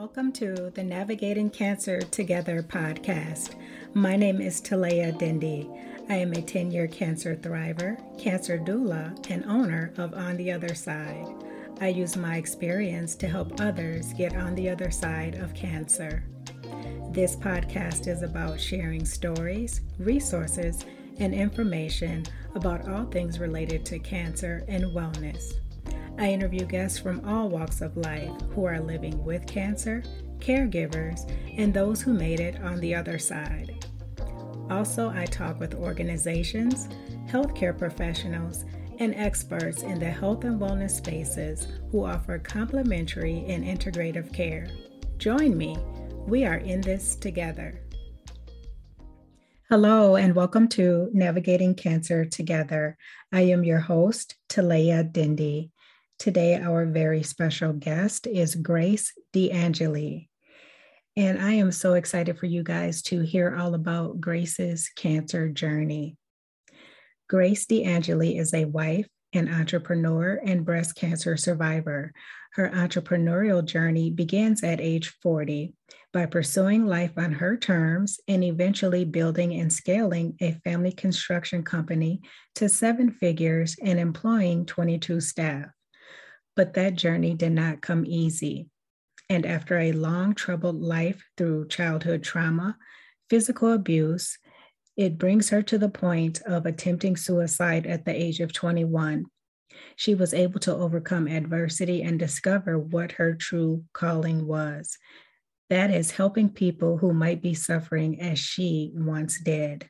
Welcome to the Navigating Cancer Together podcast. My name is Talea Dindy. I am a 10 year cancer thriver, cancer doula, and owner of On the Other Side. I use my experience to help others get on the other side of cancer. This podcast is about sharing stories, resources, and information about all things related to cancer and wellness. I interview guests from all walks of life who are living with cancer, caregivers, and those who made it on the other side. Also, I talk with organizations, healthcare professionals, and experts in the health and wellness spaces who offer complementary and integrative care. Join me. We are in this together. Hello, and welcome to Navigating Cancer Together. I am your host, Talea Dindy. Today, our very special guest is Grace DeAngeli. And I am so excited for you guys to hear all about Grace's cancer journey. Grace DeAngeli is a wife, an entrepreneur, and breast cancer survivor. Her entrepreneurial journey begins at age 40 by pursuing life on her terms and eventually building and scaling a family construction company to seven figures and employing 22 staff. But that journey did not come easy. And after a long, troubled life through childhood trauma, physical abuse, it brings her to the point of attempting suicide at the age of 21. She was able to overcome adversity and discover what her true calling was. That is helping people who might be suffering as she once did.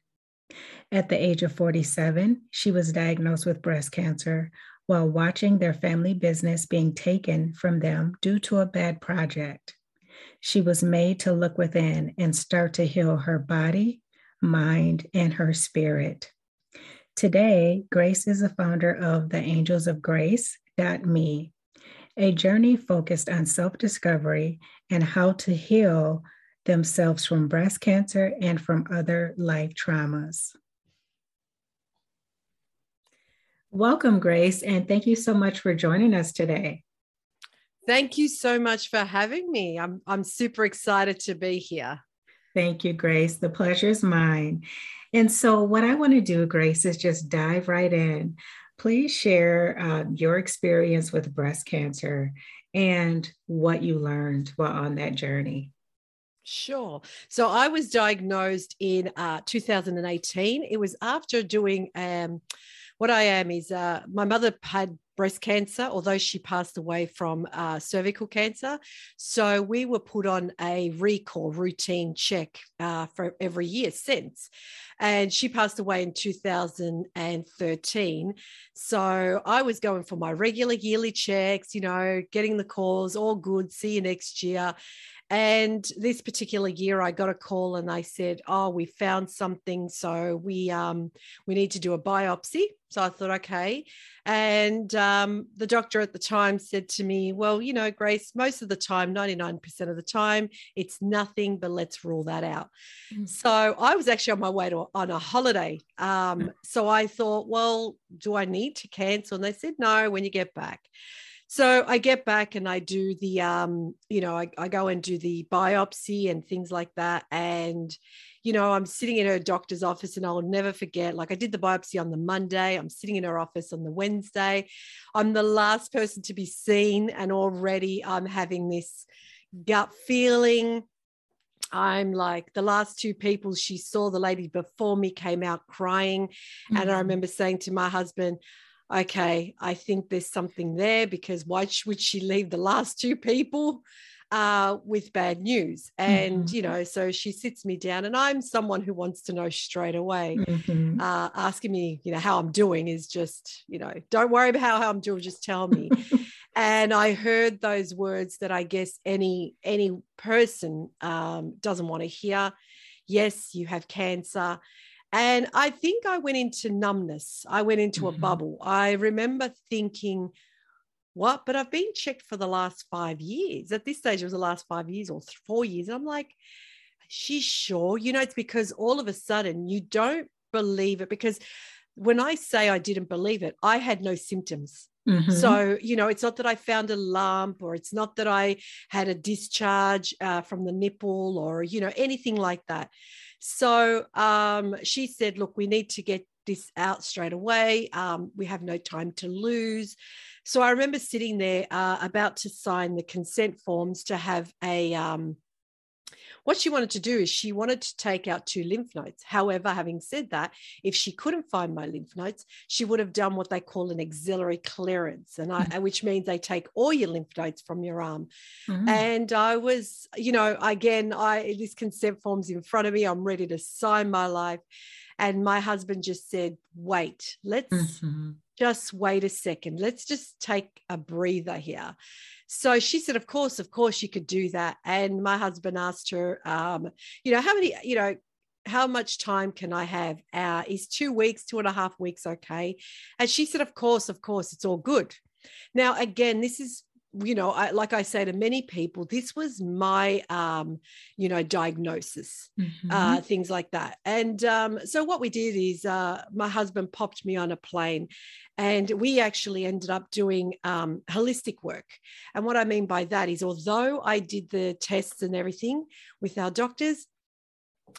At the age of 47, she was diagnosed with breast cancer, while watching their family business being taken from them due to a bad project. She was made to look within and start to heal her body, mind, and her spirit. Today, Grace is the founder of the Angels of Grace. Me, a journey focused on self discovery and how to heal themselves from breast cancer and from other life traumas. Welcome, Grace, and thank you so much for joining us today. Thank you so much for having me. I'm, I'm super excited to be here. Thank you, Grace. The pleasure is mine. And so, what I want to do, Grace, is just dive right in. Please share uh, your experience with breast cancer and what you learned while on that journey. Sure. So I was diagnosed in uh, 2018. It was after doing um, what I am is uh, my mother had breast cancer, although she passed away from uh, cervical cancer. So we were put on a recall routine check uh, for every year since. And she passed away in 2013. So I was going for my regular yearly checks, you know, getting the calls, all good, see you next year. And this particular year, I got a call and they said, "Oh, we found something, so we um, we need to do a biopsy." So I thought, okay. And um, the doctor at the time said to me, "Well, you know, Grace, most of the time, ninety nine percent of the time, it's nothing, but let's rule that out." Mm-hmm. So I was actually on my way to on a holiday. Um, so I thought, well, do I need to cancel? And they said, "No, when you get back." So I get back and I do the, um, you know, I, I go and do the biopsy and things like that. And, you know, I'm sitting in her doctor's office and I'll never forget. Like I did the biopsy on the Monday, I'm sitting in her office on the Wednesday. I'm the last person to be seen, and already I'm having this gut feeling. I'm like the last two people she saw, the lady before me came out crying. Mm-hmm. And I mm-hmm. remember saying to my husband, okay, I think there's something there because why would she leave the last two people uh, with bad news? And, mm-hmm. you know, so she sits me down, and I'm someone who wants to know straight away. Mm-hmm. Uh, asking me, you know, how I'm doing is just, you know, don't worry about how, how I'm doing, just tell me. and I heard those words that I guess any any person um, doesn't want to hear. Yes, you have cancer and I think I went into numbness. I went into mm-hmm. a bubble. I remember thinking, what? But I've been checked for the last five years. At this stage, it was the last five years or four years. And I'm like, she's sure. You know, it's because all of a sudden you don't believe it. Because when I say I didn't believe it, I had no symptoms. Mm-hmm. So, you know, it's not that I found a lump or it's not that I had a discharge uh, from the nipple or, you know, anything like that. So um, she said, look, we need to get this out straight away. Um, we have no time to lose. So I remember sitting there uh, about to sign the consent forms to have a, um, what she wanted to do is she wanted to take out two lymph nodes. However, having said that, if she couldn't find my lymph nodes, she would have done what they call an axillary clearance, and I, mm-hmm. which means they take all your lymph nodes from your arm. Mm-hmm. And I was, you know, again, I this consent form's in front of me. I'm ready to sign my life. And my husband just said, wait, let's mm-hmm. Just wait a second. Let's just take a breather here. So she said, Of course, of course, you could do that. And my husband asked her, um, You know, how many, you know, how much time can I have? Uh, is two weeks, two and a half weeks okay? And she said, Of course, of course, it's all good. Now, again, this is you know I, like i say to many people this was my um you know diagnosis mm-hmm. uh things like that and um so what we did is uh my husband popped me on a plane and we actually ended up doing um holistic work and what i mean by that is although i did the tests and everything with our doctors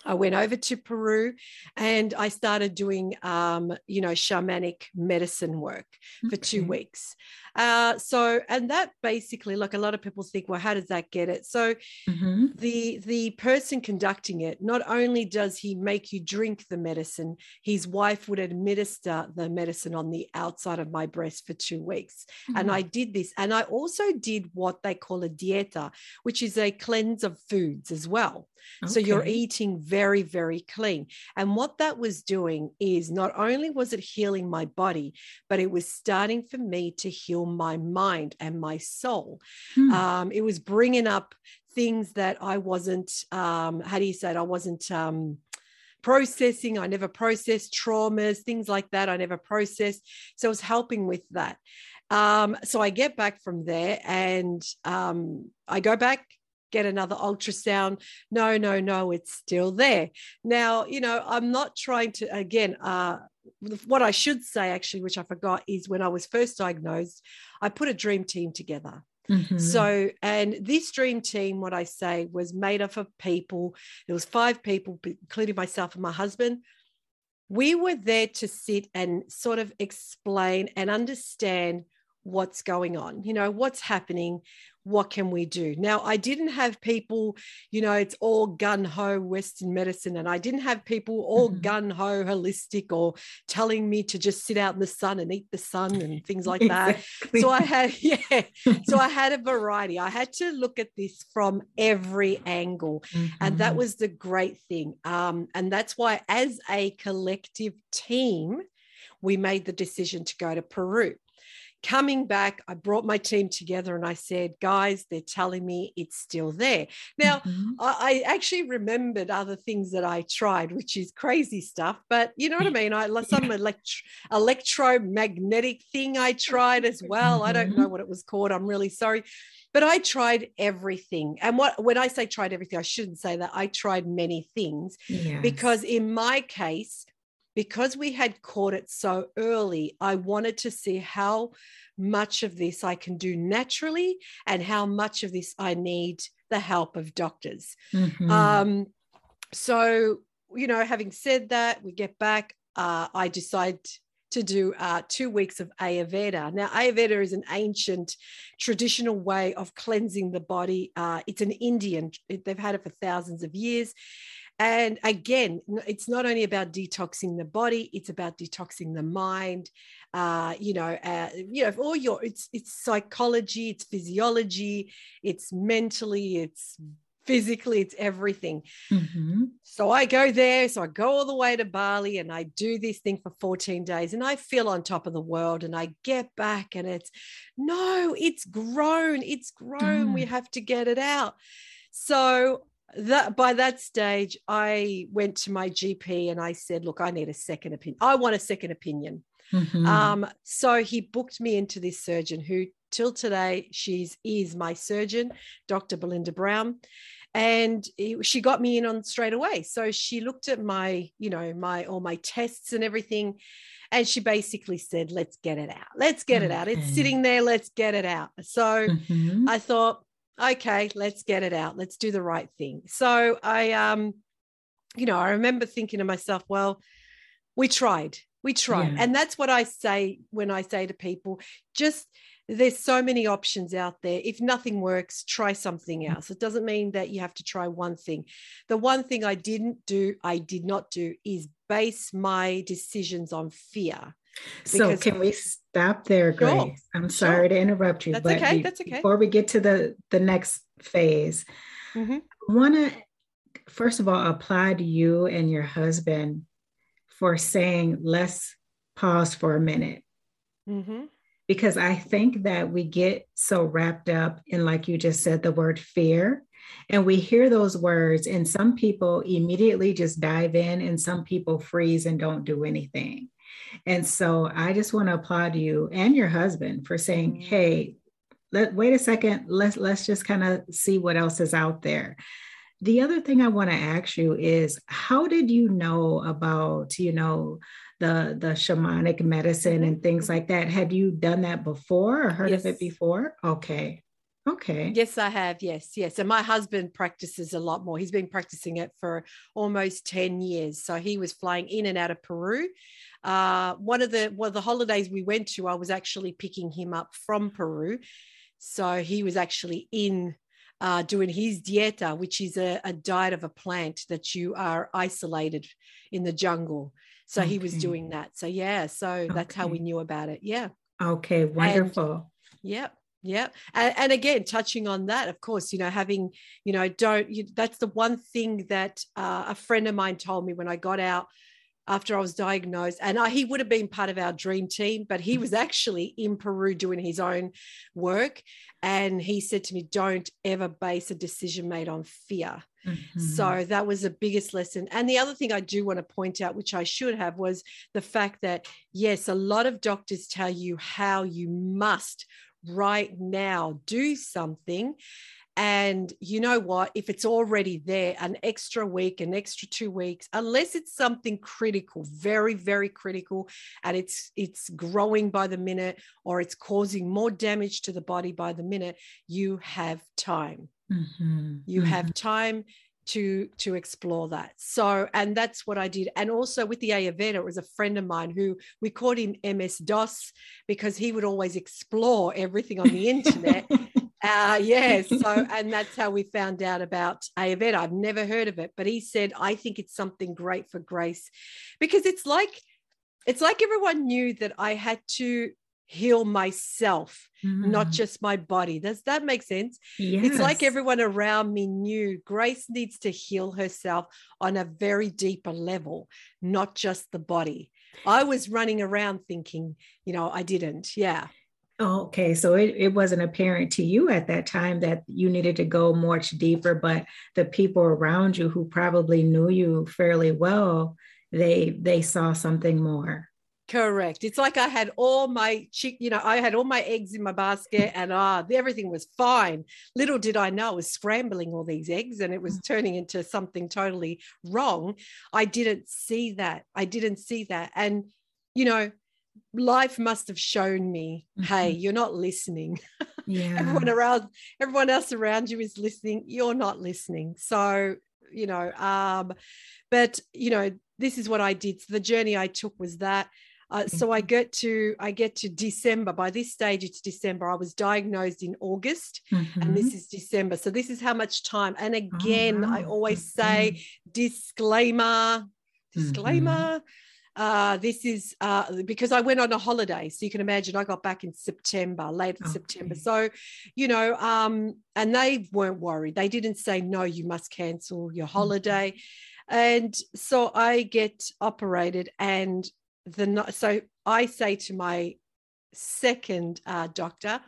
I went over to Peru and I started doing, um, you know, shamanic medicine work for okay. two weeks. Uh, so, and that basically, like a lot of people think, well, how does that get it? So, mm-hmm. the the person conducting it, not only does he make you drink the medicine, his wife would administer the medicine on the outside of my breast for two weeks. Mm-hmm. And I did this, and I also did what they call a dieta, which is a cleanse of foods as well. Okay. So you're eating very, very clean. And what that was doing is not only was it healing my body, but it was starting for me to heal heal my mind and my soul. Hmm. Um, it was bringing up things that I wasn't, um, how do you say it? I wasn't. Um, processing i never processed traumas things like that i never processed so it was helping with that um, so i get back from there and um, i go back get another ultrasound no no no it's still there now you know i'm not trying to again uh, what I should say, actually, which I forgot, is when I was first diagnosed, I put a dream team together. Mm-hmm. So, and this dream team, what I say, was made up of people. There was five people, including myself and my husband. We were there to sit and sort of explain and understand what's going on, you know, what's happening, what can we do? Now, I didn't have people, you know, it's all gun ho Western medicine, and I didn't have people all mm-hmm. gun ho holistic or telling me to just sit out in the sun and eat the sun and things like that. So I had, yeah, so I had a variety. I had to look at this from every angle, mm-hmm. and that mm-hmm. was the great thing. Um, and that's why, as a collective team, we made the decision to go to Peru coming back, I brought my team together and I said, guys, they're telling me it's still there. Now, mm-hmm. I, I, actually remembered other things that I tried, which is crazy stuff, but you know what I mean? I some elect- electromagnetic thing I tried as well. Mm-hmm. I don't know mm-hmm. what it was called. I'm really sorry. But I tried everything. And what when I say tried everything, I shouldn't say that. I tried many things yes. because in my case, because we had caught it so early, I wanted to see how much of this I can do naturally and how much of this I need the help of doctors. Mm-hmm. Um, so, you know, having said that, we get back. Uh, I decide to do uh, two weeks of Ayurveda. Now, Ayurveda is an ancient traditional way of cleansing the body. Uh, it's an Indian, they've had it for thousands of years. And again, it's not only about detoxing the body; it's about detoxing the mind. Uh, you know, uh, you know, all your it's it's psychology, it's physiology, it's mentally, it's physically, it's everything. Mm-hmm. So I go there. So I go all the way to Bali and I do this thing for 14 days and I feel on top of the world. And I get back and it's no, it's grown. It's grown. Mm. We have to get it out. So that by that stage i went to my gp and i said look i need a second opinion i want a second opinion. Mm-hmm. um, so he booked me into this surgeon who till today she's is my surgeon dr belinda brown. And she got me in on straight away. So she looked at my you know my all my tests and everything and she basically said let's get it out. Let's get it out. It's sitting there. Let's get it out. So mm-hmm. i thought okay let's get it out let's do the right thing so i um you know i remember thinking to myself well we tried we tried yeah. and that's what i say when i say to people just there's so many options out there. If nothing works, try something else. It doesn't mean that you have to try one thing. The one thing I didn't do, I did not do, is base my decisions on fear. So can we stop there, Grace? Sure, I'm sorry sure. to interrupt you, that's but okay. That's okay. Before we get to the the next phase, mm-hmm. I want to first of all applaud you and your husband for saying let's pause for a minute. Mm-hmm because I think that we get so wrapped up in, like you just said, the word fear. And we hear those words, and some people immediately just dive in, and some people freeze and don't do anything. And so I just want to applaud you and your husband for saying, mm-hmm. hey, let wait a second, let's let's just kind of see what else is out there. The other thing I want to ask you is how did you know about, you know, the the shamanic medicine mm-hmm. and things like that. Had you done that before or heard yes. of it before? Okay. Okay. Yes, I have. Yes, yes. And my husband practices a lot more. He's been practicing it for almost 10 years. So he was flying in and out of Peru. Uh, one of the one of the holidays we went to, I was actually picking him up from Peru. So he was actually in uh, doing his dieta, which is a, a, diet of a plant that you are isolated in the jungle. So okay. he was doing that. So yeah, so okay. that's how we knew about it. Yeah. Okay, wonderful. And, yeah. Yeah. And, and, again, touching on that, of course, you know, having, you know, don't, you, that's the one thing that uh, a friend of mine told me when I got out after I was diagnosed. And I, he would have been part of our dream team, but he was actually in Peru doing his own work. And he said to me, Don't ever base a decision made on fear. Mm-hmm. So that was the biggest lesson. And the other thing I do want to point out, which I should have, was the fact that, yes, a lot of doctors tell you how you must right now do something. And you know what? If it's already there, an extra week, an extra two weeks, unless it's something critical, very, very critical, and it's it's growing by the minute or it's causing more damage to the body by the minute, you have time. Mm-hmm. You mm-hmm. have time to to explore that. So and that's what i did. And also with the ayurveda it was a friend of mine who we called him ms dos because he would always explore everything on the internet. Uh yeah so and that's how we found out about ayurveda i've never heard of it but he said i think it's something great for grace. Because it's like it's like everyone knew that i had to heal myself, mm. not just my body. Does that make sense? Yes. It's like everyone around me knew Grace needs to heal herself on a very deeper level, not just the body. I was running around thinking, you know, I didn't. Yeah. Okay, so it, it wasn't apparent to you at that time that you needed to go much deeper, but the people around you who probably knew you fairly well, they they saw something more. Correct. It's like I had all my chick, you know, I had all my eggs in my basket and ah, everything was fine. Little did I know I was scrambling all these eggs and it was mm. turning into something totally wrong. I didn't see that. I didn't see that. And, you know, life must have shown me, mm-hmm. hey, you're not listening. Yeah. everyone around, everyone else around you is listening. You're not listening. So, you know, um, but you know, this is what I did. So the journey I took was that uh, so I mm-hmm. get to I get to December. By this stage, it's December. I was diagnosed in August, mm-hmm. and this mm-hmm. is December. So this is how much time. And again, oh, wow. I always say mm-hmm. disclaimer, disclaimer. Mm-hmm. Uh, this is uh, because I went on a holiday. So you can imagine I got back in September, late okay. September. So, you know, um, and they weren't worried. They didn't say, no, you must cancel your holiday. Mm-hmm. And so I get operated, and the so I say to my second uh, doctor,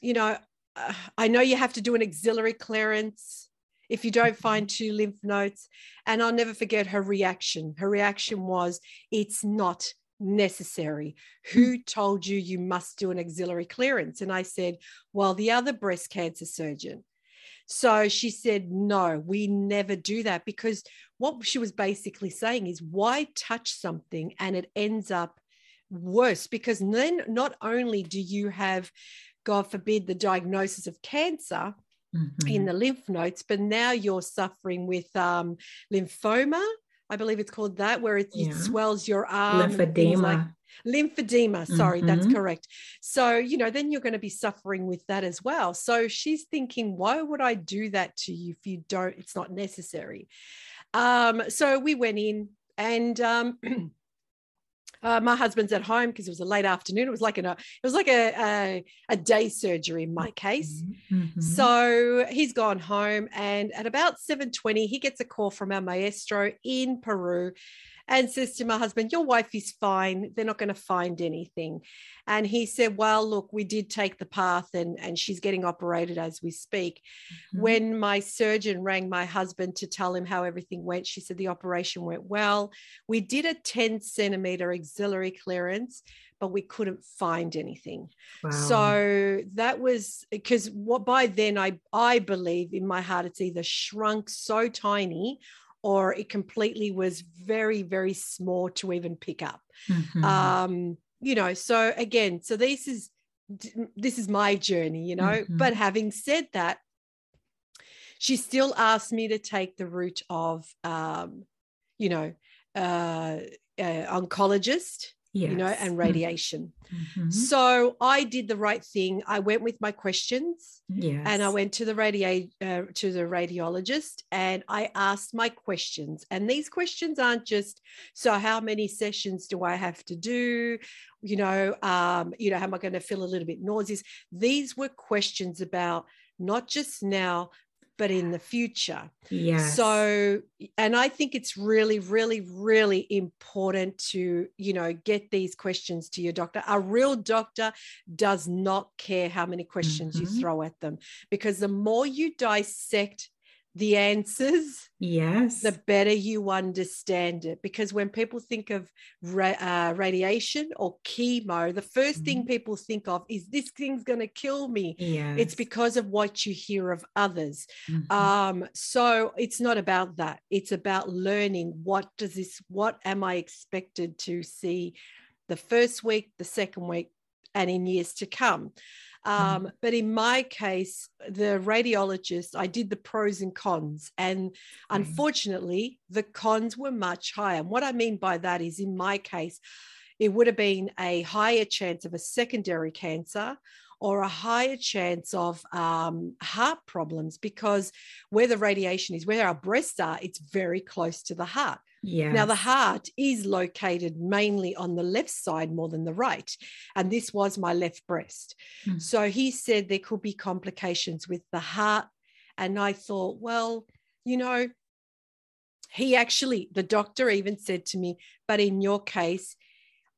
you know, uh, I know you have to do an axillary clearance if you don't find two lymph nodes. And I'll never forget her reaction. Her reaction was, It's not necessary. Who told you you must do an auxiliary clearance? And I said, Well, the other breast cancer surgeon. So she said, no, we never do that because what she was basically saying is why touch something and it ends up worse? Because then not only do you have, God forbid, the diagnosis of cancer, Mm-hmm. in the lymph nodes, but now you're suffering with um, lymphoma. I believe it's called that, where it, yeah. it swells your arm. Lymphedema. Like, lymphedema sorry mm-hmm. that's correct so you know then you're going to be suffering with that as well so she's thinking why would i do that to you if you don't it's not necessary um so we went in and um Uh, my husband's at home because it was a late afternoon. It was like an, a, it was like a, a, a day surgery in my case. Mm-hmm. So he's gone home, and at about seven twenty, he gets a call from our maestro in Peru, and says to my husband, Your wife is fine. They're not going to find anything. And he said, Well, look, we did take the path and, and she's getting operated as we speak. Mm-hmm. When my surgeon rang my husband to tell him how everything went, she said the operation went well. We did a 10 centimeter axillary clearance but we couldn't find anything. Wow. So that was because what by then I I believe in my heart it's either shrunk so tiny or it completely was very, very small to even pick up. Mm-hmm. Um, you know, so again, so this is this is my journey, you know. Mm-hmm. But having said that, she still asked me to take the route of um, you know, uh, uh oncologist yes. you know, and mm-hmm. radiation. Mm-hmm. So I did the right thing. I went with my questions, yes. and I went to the radi- uh, to the radiologist, and I asked my questions. And these questions aren't just so how many sessions do I have to do? You know, um, you know, how am I going to feel a little bit nauseous? These were questions about not just now, but in the future. Yeah. So, and I think it's really, really, really important to, you know, get these questions to your doctor. A real doctor does not care how many questions mm-hmm. you throw at them because the more you dissect the answers, yes, the better you understand it. Because when people think of ra- uh, radiation or chemo, the 1st mm-hmm. thing people think of is this thing's going to kill me. Yes. It's because of what you hear of others. Mm-hmm. Um, so it's not about that. It's about learning what does this, what am I expected to see the first week, the second week, and in years to come. Um, mm. But in my case, the radiologist, I did the pros and cons. And unfortunately, the cons were much higher. And what I mean by that is, in my case, it would have been a higher chance of a secondary cancer or a higher chance of um, heart problems because where the radiation is, where our breasts are, it's very close to the heart. Yeah. Now, the heart is located mainly on the left side more than the right. And this was my left breast. Mm. So he said there could be complications with the heart. And I thought, well, you know, he actually, the doctor even said to me, but in your case,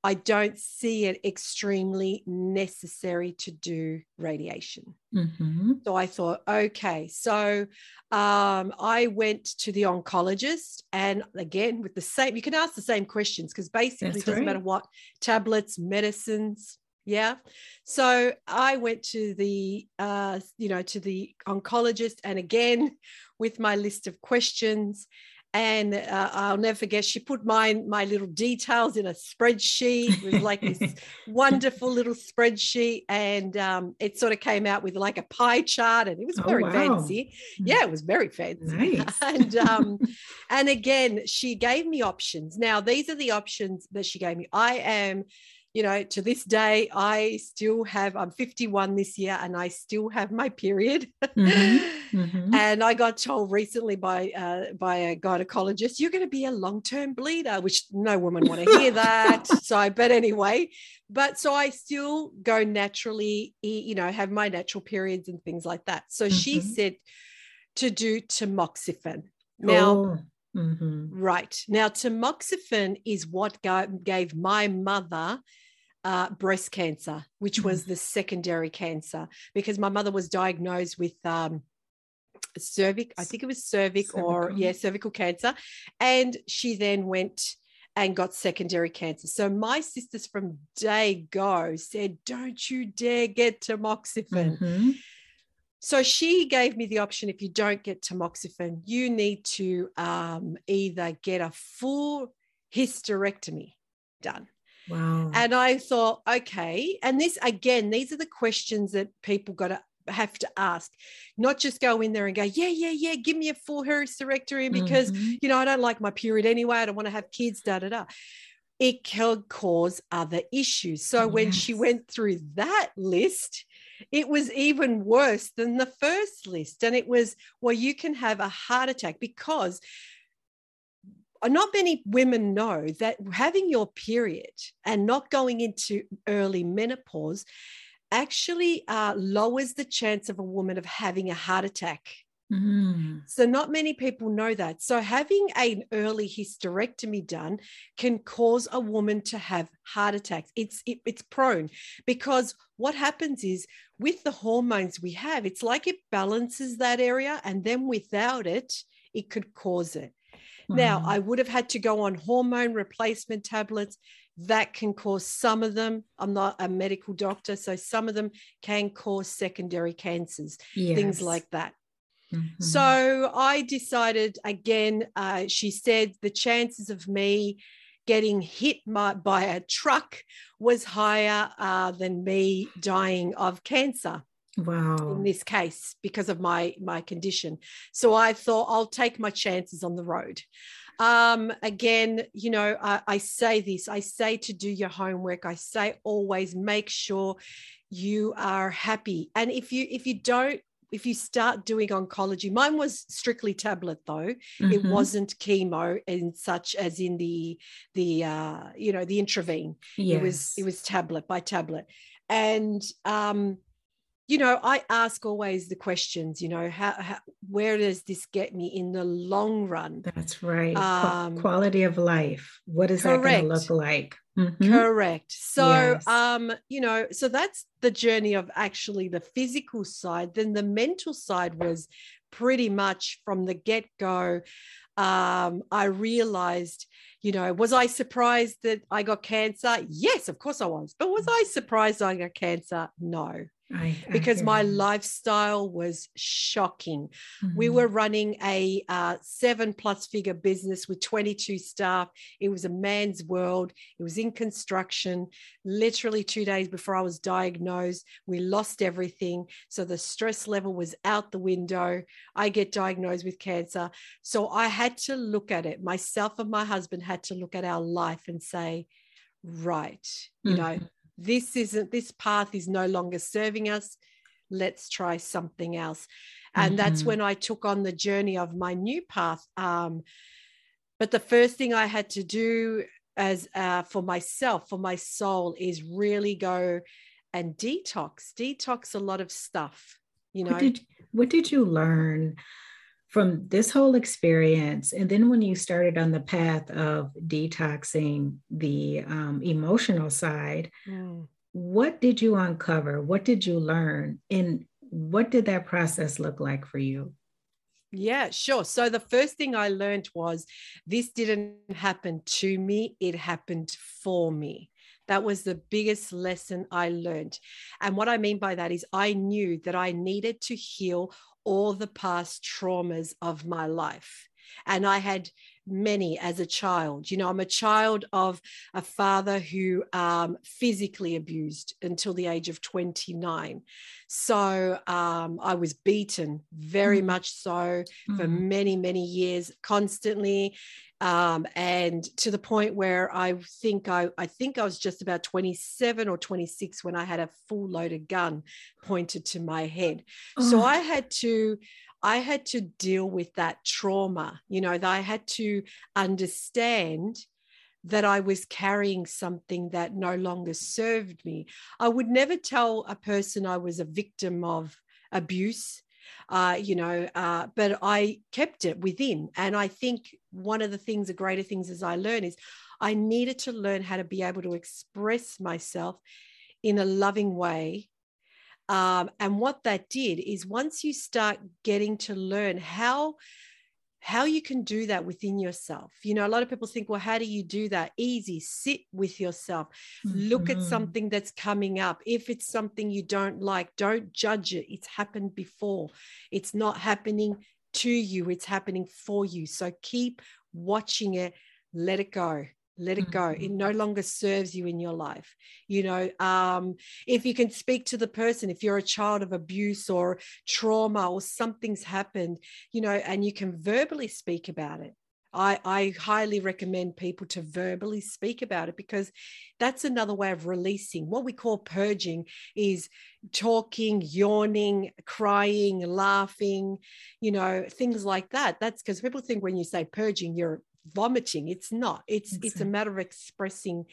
I don't see it extremely necessary to do radiation. Mm-hmm. So I thought, okay. So um, I went to the oncologist, and again, with the same, you can ask the same questions because basically That's it doesn't right. matter what tablets, medicines. Yeah. So I went to the, uh, you know, to the oncologist, and again, with my list of questions and uh, I'll never forget. She put my my little details in a spreadsheet. It was like this wonderful little spreadsheet, and um, it sort of came out with like a pie chart, and it was oh, very oh, wow. fancy. Hmm. Yeah, it was very fancy. Nice. and um, and again, she gave me options. Now these are the options that she gave me. I am you know, to this day, I still have, I'm 51 this year and I still have my period. Mm-hmm. Mm-hmm. and I got told recently by, uh, by a gynecologist, you're going to be a long term bleeder, which no woman want to hear that. so, but anyway, but so I still go naturally, you know, have my natural periods and things like that. So mm-hmm. she said to do tamoxifen. Now, oh. Mm-hmm. Right. Now, tamoxifen is what gave my mother uh, breast cancer, which mm-hmm. was the secondary cancer, because my mother was diagnosed with um, cervic, I think it was cervic cervical. or yeah, cervical cancer, and she then went and got secondary cancer. So my sisters from day go said, "Don't you dare get tamoxifen." Mm-hmm. So she gave me the option if you don't get tamoxifen, you need to um, either get a full hysterectomy done. Wow. And I thought, okay. And this, again, these are the questions that people got to have to ask, not just go in there and go, yeah, yeah, yeah, give me a full hysterectomy because, mm-hmm. you know, I don't like my period anyway. I don't want to have kids, da, da, da. It can cause other issues. So yes. when she went through that list, it was even worse than the first list. And it was, well, you can have a heart attack because not many women know that having your period and not going into early menopause actually uh, lowers the chance of a woman of having a heart attack. Mm. So, not many people know that. So, having an early hysterectomy done can cause a woman to have heart attacks. It's it, it's prone because what happens is with the hormones we have, it's like it balances that area, and then without it, it could cause it. Now, I would have had to go on hormone replacement tablets. That can cause some of them. I'm not a medical doctor, so some of them can cause secondary cancers, yes. things like that. Mm-hmm. So I decided again, uh, she said the chances of me getting hit my, by a truck was higher uh, than me dying of cancer wow. in this case because of my my condition. So i thought i'll take my chances on the road. Um again you know I, I say this i say to do your homework i say always make sure you are happy. And if you if you don't if you start doing oncology mine was strictly tablet though. Mm-hmm. it wasn't chemo in such as in the the uh you know the intravene yes. it was it was tablet by tablet. And um you know, I ask always the questions, you know, how, how, where does this get me in the long run? That's right. Um, quality of life. What is correct. that going to look like? Mm-hmm. Correct. So, yes. um, you know, so that's the journey of actually the physical side. Then the mental side was pretty much from the get go. Um, I realized, you know, was I surprised that I got cancer? Yes, of course I was. But was I surprised I got cancer? No. I, because my lifestyle was shocking. Mm-hmm. We were running a uh, seven plus figure business with 22 staff. It was a man's world. It was in construction. Literally two days before I was diagnosed, we lost everything. So the stress level was out the window. I get diagnosed with cancer. So I had to look at it. Myself and my husband had to look at our life and say, right, you mm-hmm. know, this isn't this path is no longer serving us. Let's try something else. And mm-hmm. that's when i took on the journey of my new path um, but the first thing i had to do as uh, for myself for my soul is really go and detox detox a lot of stuff you know? what did, what did you learn from this whole experience and then when you started on the path of detoxing the um, emotional side mm. what did you uncover what did you learn and what did that process look like for you yeah, sure. So the first thing I learned was this didn't happen to me, it happened for me. That was the biggest lesson I learned. And what I mean by that is I knew that I needed to heal all the past traumas of my life. And I had many as a child. You know, I'm a child of a father who um, physically abused until the age of 29. So um, I was beaten very mm. much so mm. for many, many years, constantly. Um, and to the point where I think I, I think I was just about 27 or 26 when I had a full loaded gun pointed to my head. Oh. So I had to I had to deal with that trauma, you know, that I had to understand that I was carrying something that no longer served me. I would never tell a person I was a victim of abuse, uh, you know, uh, but I kept it within. And I think one of the things, the greater things as I learn is I needed to learn how to be able to express myself in a loving way um, and what that did is once you start getting to learn how how you can do that within yourself. You know, a lot of people think, well, how do you do that? Easy, sit with yourself, mm-hmm. look at mm-hmm. something that's coming up. If it's something you don't like, don't judge it. It's happened before, it's not happening to you, it's happening for you. So keep watching it, let it go let it go it mm-hmm. no longer serves you in your life you know um, if you can speak to the person if you're a child of abuse or trauma or something's happened you know and you can verbally speak about it I, I highly recommend people to verbally speak about it because that's another way of releasing. What we call purging is talking, yawning, crying, laughing, you know, things like that. That's because people think when you say purging, you're vomiting it's not it's it's a matter of expressing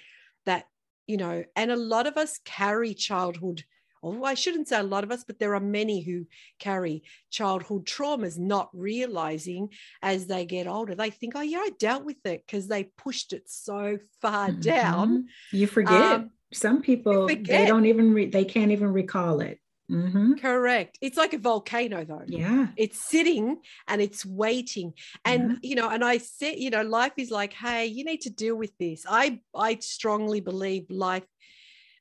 that you know and a lot of us carry childhood or I shouldn't say a lot of us, but there are many who carry childhood traumas, not realizing as they get older, they think, oh, yeah, I dealt with it because they pushed it so far mm-hmm. down. You forget. Um, Some people, they don't even, re- they can't even recall it. Mm-hmm. Correct. It's like a volcano, though. Yeah. It's sitting and it's waiting. And, mm-hmm. you know, and I said, you know, life is like, hey, you need to deal with this. I I strongly believe life,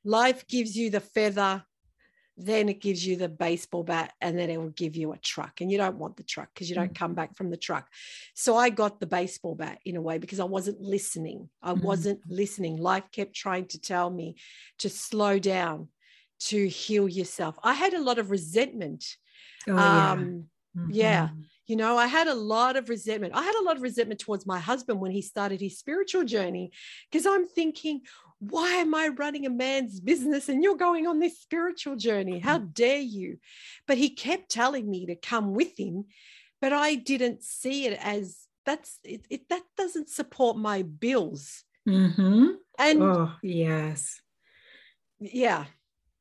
life gives you the feather, then it gives you the baseball bat, and then it will give you a truck. And you don't want the truck because you don't mm-hmm. come back from the truck. So I got the baseball bat in a way because I wasn't listening. I mm-hmm. wasn't listening. Life kept trying to tell me to slow down to heal yourself. I had a lot of resentment. Oh, yeah. Um, mm-hmm. yeah. You know, I had a lot of resentment. I had a lot of resentment towards my husband when he started his spiritual journey because I'm thinking, why am I running a man's business and you're going on this spiritual journey? How mm-hmm. dare you? But he kept telling me to come with him, but I didn't see it as that's it, it that doesn't support my bills. Mm-hmm. And oh, yes. Yeah.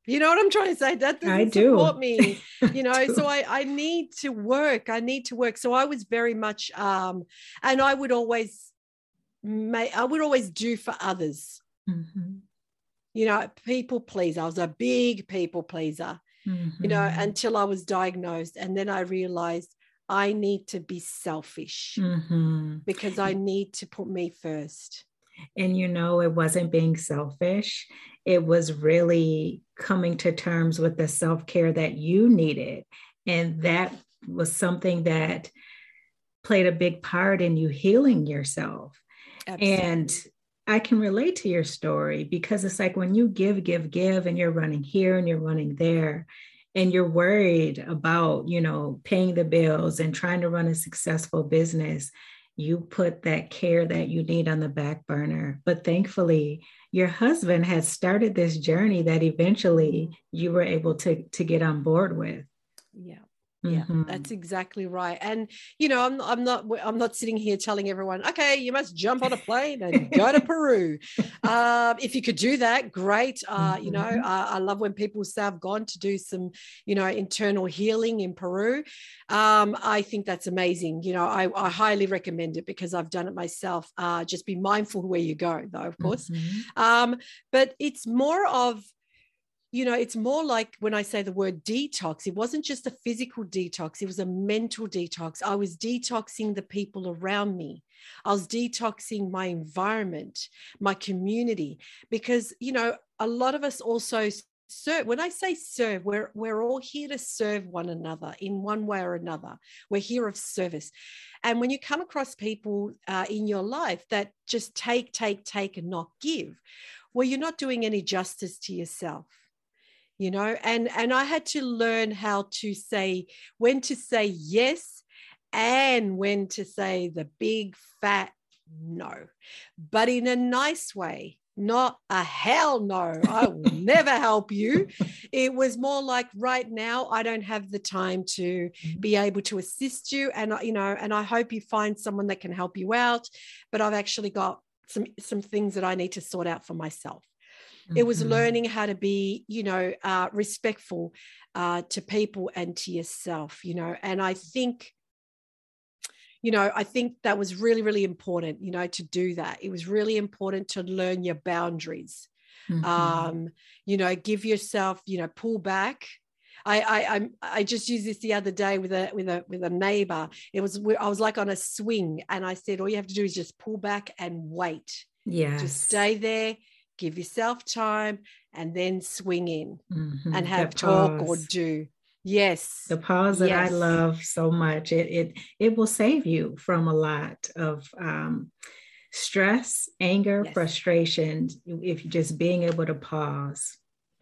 You know what I'm trying to say? That doesn't I do. support me. You know, so I, I need to work. I need to work. So I was very much um, and I would always make I would always do for others. Mm-hmm. You know, people pleaser. I was a big people pleaser, mm-hmm. you know, mm-hmm. until I was diagnosed. And then I realized I need to be selfish mm-hmm. because I need to put me first. And you know, it wasn't being selfish, it was really coming to terms with the self care that you needed. And that was something that played a big part in you healing yourself. Absolutely. And I can relate to your story because it's like when you give, give, give, and you're running here and you're running there, and you're worried about, you know, paying the bills and trying to run a successful business you put that care that you need on the back burner. But thankfully, your husband had started this journey that eventually you were able to, to get on board with. Yeah yeah mm-hmm. that's exactly right and you know I'm, I'm not i'm not sitting here telling everyone okay you must jump on a plane and go to peru um, if you could do that great uh, mm-hmm. you know mm-hmm. uh, i love when people say i've gone to do some you know internal healing in peru um, i think that's amazing you know I, I, highly recommend it because i've done it myself uh, just be mindful where you go though of course mm-hmm. um, but it's more of you know, it's more like when I say the word detox, it wasn't just a physical detox, it was a mental detox. I was detoxing the people around me. I was detoxing my environment, my community, because, you know, a lot of us also serve. When I say serve, we're, we're all here to serve one another in one way or another. We're here of service. And when you come across people uh, in your life that just take, take, take, and not give, well, you're not doing any justice to yourself you know and and i had to learn how to say when to say yes and when to say the big fat no. But in a nice way not a hell no i will never help you. It was more like right now i don't have the time to mm-hmm. be able to assist you and you know and i hope you find someone that can help you out. But i've actually got some some things that i need to sort out for myself it was mm-hmm. learning how to be you know uh, respectful uh, to people and to yourself you know and i think you know i think that was really really important you know to do that it was really important to learn your boundaries mm-hmm. um you know give yourself you know pull back I, I I I just used this the other day with a with a with a neighbor. It was I was like on a swing, and I said, all you have to do is just pull back and wait. Yeah. Just stay there, give yourself time, and then swing in Mhm. and have talk or do. Yes. the pause that I love so much. It it it will save you from a lot of um, stress, anger, Yes. frustration if you just being able to pause.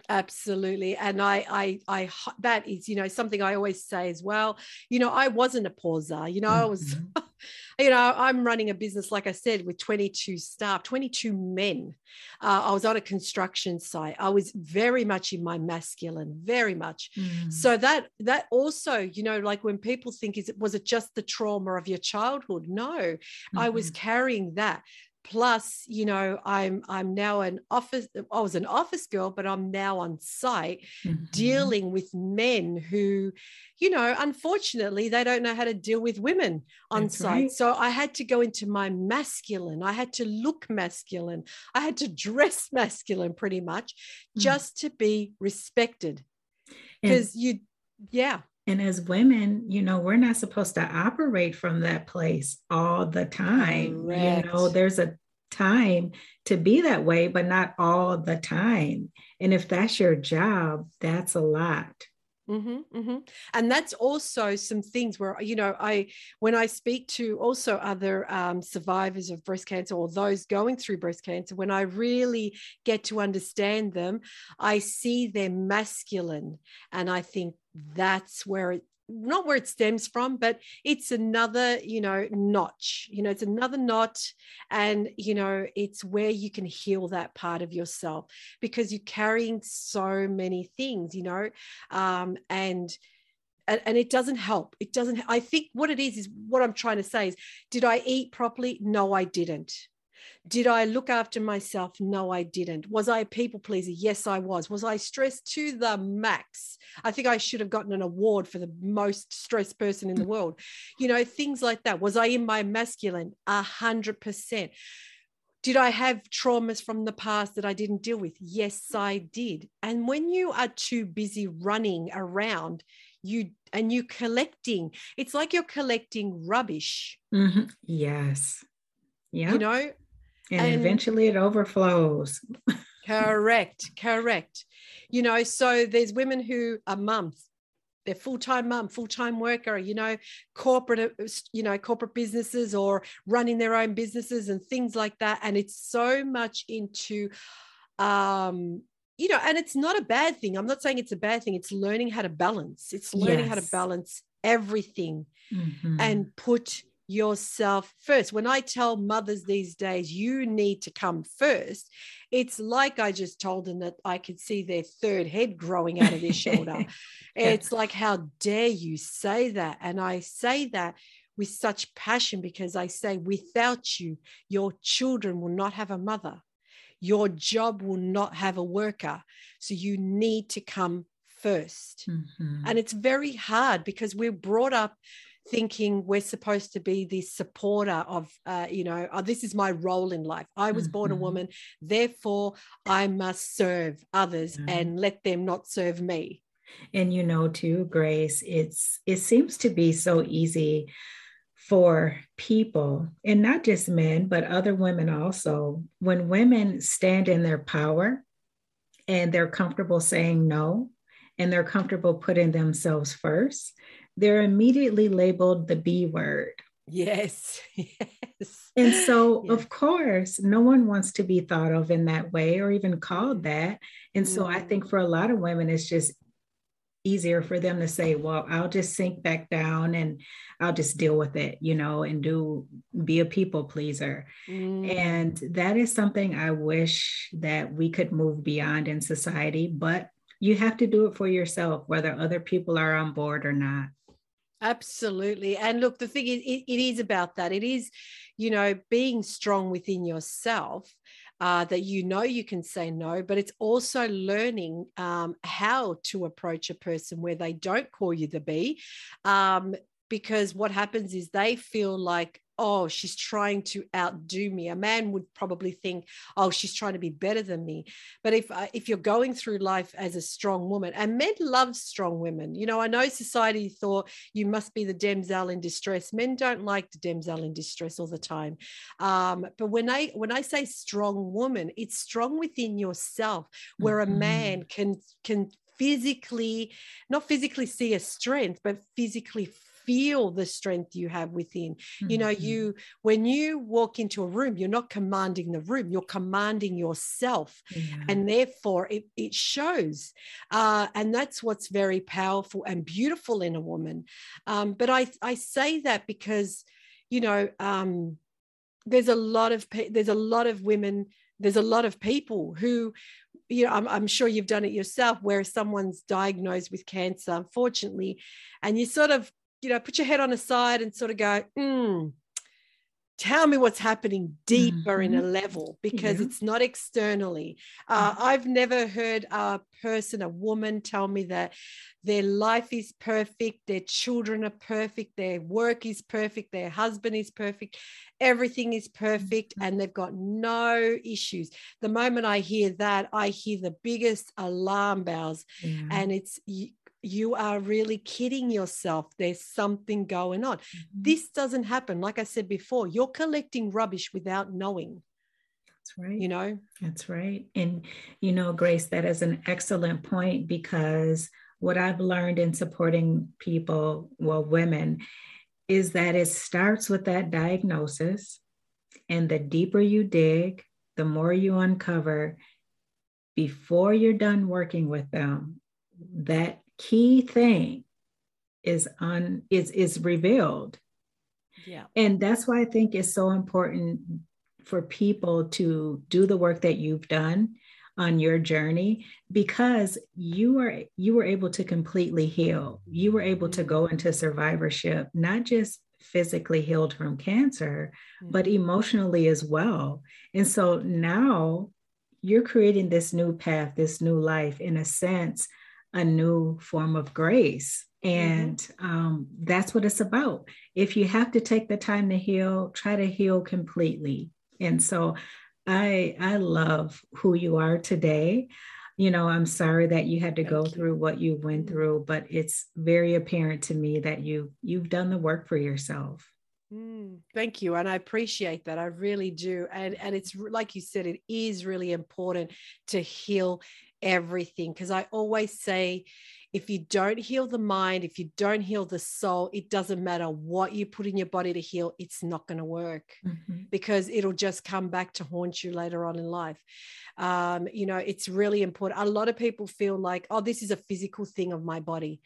Absolutely. And I, I i that is you know, something I always say as well. You know, I wasn't a pauser. You know, I was, Mhm. you know, I'm running a business, like I said, with 22 staff, 22 men. Uh, I was on a construction site. I was very much in my masculine, very much. Mm. So that that also, you know, like when people think, is it was it just the trauma of your childhood? No, I was Mhm. carrying that. Plus, you know, I'm I'm now an office. I was an office girl, but I'm now on site Mhm. dealing with men who, you know, unfortunately, they don't know how to deal with women on That's site. right. So I had to go into my masculine. I had to look masculine. I had to dress masculine pretty much Mm. just to be respected. Because you, yeah, And as women, you know, we're not supposed to operate from that place all the time. You know, there's a time to be that way, but not all the time. And if that's your job, that's a lot. hmm hmm And that's also some things where, you know, I, when I speak to also other um, survivors of breast cancer or those going through breast cancer, when I really get to understand them, I see their masculine. And I think that's where it, not where it stems from, but it's another, you know, notch, you know, it's another knot. And, you know, it's where you can heal that part of yourself because you're carrying so many things, you know, um, and and, and it doesn't help. It doesn't. I think what it is is what I'm trying to say is, did I eat properly? No, I didn't. Did I look after myself? No, I didn't. Was I a people pleaser? Yes, I was. Was I stressed to the max? I think I should have gotten an award for the most stressed person in the world. You know, things like that. Was I in my masculine? A hundred percent. Did I have traumas from the past that I didn't deal with? Yes, I did. And when you are too busy running around, you and you collecting, it's like you're collecting rubbish, Mhm. Yes. Yeah. you know? And, and- eventually it overflows. Correct, correct. You know, so there's women who are mums. They're full-time mum, full-time worker, you know, corporate, uh, you know, corporate businesses or running their own businesses and things like that. And it's so much into um, you know, and it's not a bad thing. I'm not saying it's a bad thing. It's learning how to balance. It's learning how to balance everything Mhm. and put yourself first. When I tell mothers these days, you need to come first, it's like I just told them that I could see their third head growing out of their shoulder. Yeah. It's like, how dare you say that? And I say that with such passion because I say, without you, your children will not have a mother. Your job will not have a worker. So you need to come first. Mhm. And it's very hard because we're brought up thinking we're supposed to be the supporter of, uh, you know, oh, this is my role in life. I was born a Mhm. woman, therefore I must serve others Yeah. and let them not serve me. and you know too grace it's it seems to be so easy for people and not just men but other women also when women stand in their power and they're comfortable saying no and they're comfortable putting themselves first they're immediately labeled the b word Yes, yes. and so, Yeah. of course, no one wants to be thought of in that way or even called that. And so, I think for a lot of women, it's just easier for them to say, well, I'll just sink back down and I'll just deal with it, you know, and do be a people pleaser. Mm. And that is something I wish that we could move beyond in society, but you have to do it for yourself, whether other people are on board or not. Absolutely. And look, the thing is, it, it is about that. It is, you know, being strong within yourself uh, that you know you can say no, but it's also learning um, how to approach a person where they don't call you the B. Um, because what happens is they feel like oh, she's trying to outdo me. A man would probably think, oh, she's trying to be better than me. But if uh, if you're going through life as a strong woman, and men love strong women, you know, I know society thought you must be the damsel in distress. Men don't like the damsel in distress all the time. Um, but when I when I say strong woman, it's strong within yourself, where mm-hmm. a man can can physically, not physically see a strength, but physically feel the strength you have within. Mm-hmm. You know, mm-hmm. you when you walk into a room, you're not commanding the room, you're commanding yourself. Yeah. And therefore it, it shows. Uh, and that's what's very powerful and beautiful in a woman. Um, but I, I say that because, you know, um, there's a lot of there's a lot of women there's a lot of people who you know I'm, I'm, sure you've done it yourself where someone's diagnosed with cancer unfortunately and you sort of you know put your head on the side and sort of go mm, tell me what's happening deeper mm-hmm. in a mm-hmm. level because yeah. it's not externally. Uh. I've never heard a person, a woman, tell me that their life is perfect, their children are perfect, their work is perfect, their husband is perfect, everything is perfect, mm-hmm. and they've got no issues. The moment I hear that, I hear the biggest alarm bells, and it's you are really kidding yourself. There's something going on. Mm-hmm. This doesn't happen. Like I said before, you're collecting rubbish without knowing. That's right. You know, that's right. And, you know, Grace, that is an excellent point because what I've learned in supporting people, well, women, is that it starts with that diagnosis. And the deeper you dig, the more you uncover before you're done working with them, that key thing is on is is revealed. Yeah. And that's why i think it's so important for people to do the work that you've done on your journey because you are you were able to completely heal. You were able to go into survivorship not just physically healed from cancer mm-hmm. but emotionally as well. And so now you're creating this new path this new life in a sense a new form of grace. Mm-hmm. And mm-hmm. um, that's what it's about. If you have to take the time to heal, try to heal completely. And so I I love who you are today. You know, I'm sorry that you had to Thank go you. through what you went through, but it's very apparent to me that you you've done the work for yourself. Mm, thank you, and I appreciate that. I really do, and and it's like you said, it is really important to heal everything because I always say if you don't heal the mind, if you don't heal the soul, it doesn't matter what you put in your body to heal, it's not going to work mm-hmm. because it'll just come back to haunt you later on in life. Um, you know, it's really important. A lot of people feel like, oh, this is a physical thing of my body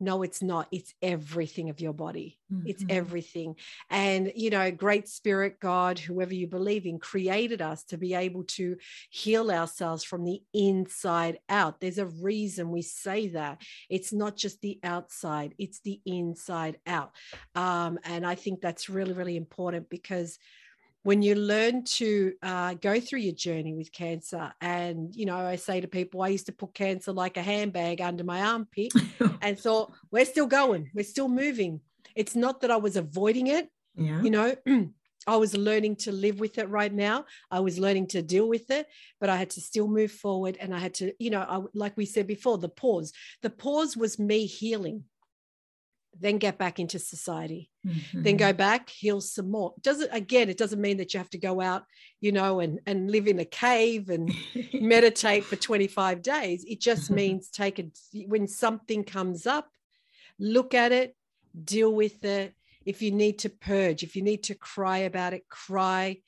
no it's not. It's everything of your body. Mm-hmm. it's everything. And you know great spirit god whoever you believe in created us to be able to heal ourselves from the inside out. There's a reason we say that. It's not just the outside it's the inside out. Um, and i think that's really really important because when you learn to uh, go through your journey with cancer and you know i say to people i used to put cancer like a handbag under my armpit and thought we're still going we're still moving it's not that i was avoiding it yeah. you know I was learning to live with it right now. I was learning to deal with it, but I had to still move forward. And I had to, you know, I, like we said before, the pause. The pause was me healing then get back into society. Mm-hmm. then go back heal some more. Doesn't again it doesn't mean that you have to go out you know and and live in a cave and meditate for 25 days. It just means take it when something comes up look at it deal with it. If you need to purge if you need to cry about it cry.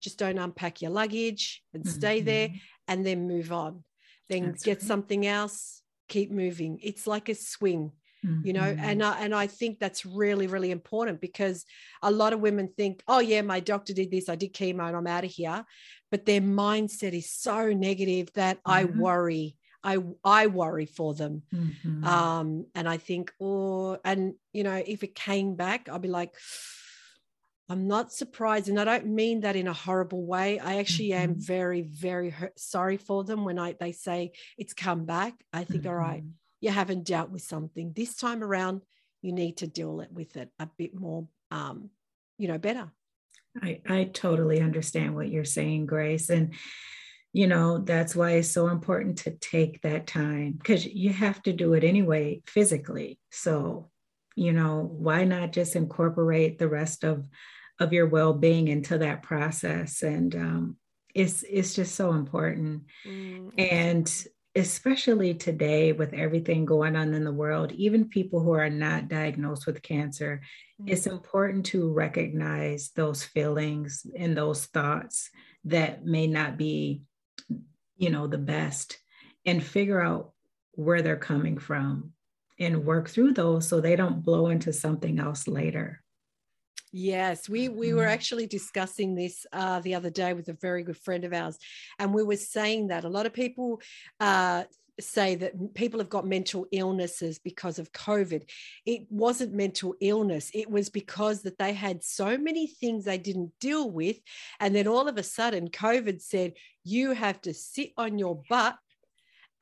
Just don't unpack your luggage and stay mm-hmm. there and then move on. Then That's get right. something else keep moving. It's like a swing Mm-hmm. you know and mm-hmm. I, and I think that's really really important because a lot of women think oh yeah my doctor did this I did chemo and I'm out of here but their mindset is so negative that mm-hmm. I worry I I worry for them mm-hmm. um and I think oh and you know if it came back I'd be like I'm not surprised and I don't mean that in a horrible way I actually am mm-hmm. very very hurt, sorry for them when I they say it's come back I think all right mm-hmm you haven't dealt with something this time around you need to deal it with it a bit more um, you know, better. I, I totally understand what you're saying, Grace. And, you know, that's why it's so important to take that time because you have to do it anyway physically. So, you know, why not just incorporate the rest of of your well-being into that process? And um, it's it's just so important. Mm. And especially today with everything going on in the world, even people who are not diagnosed with cancer, mm-hmm. it's important to recognize those feelings and those thoughts that may not be, you know, the best and figure out where they're coming from and work through those so they don't blow into something else later. Yes, we we were mm-hmm. actually discussing this uh, the other day with a very good friend of ours, and we were saying that a lot of people uh, say that people have got mental illnesses because of COVID. It wasn't mental illness. It was because that they had so many things they didn't deal with, and then all of a sudden, COVID said you have to sit on your butt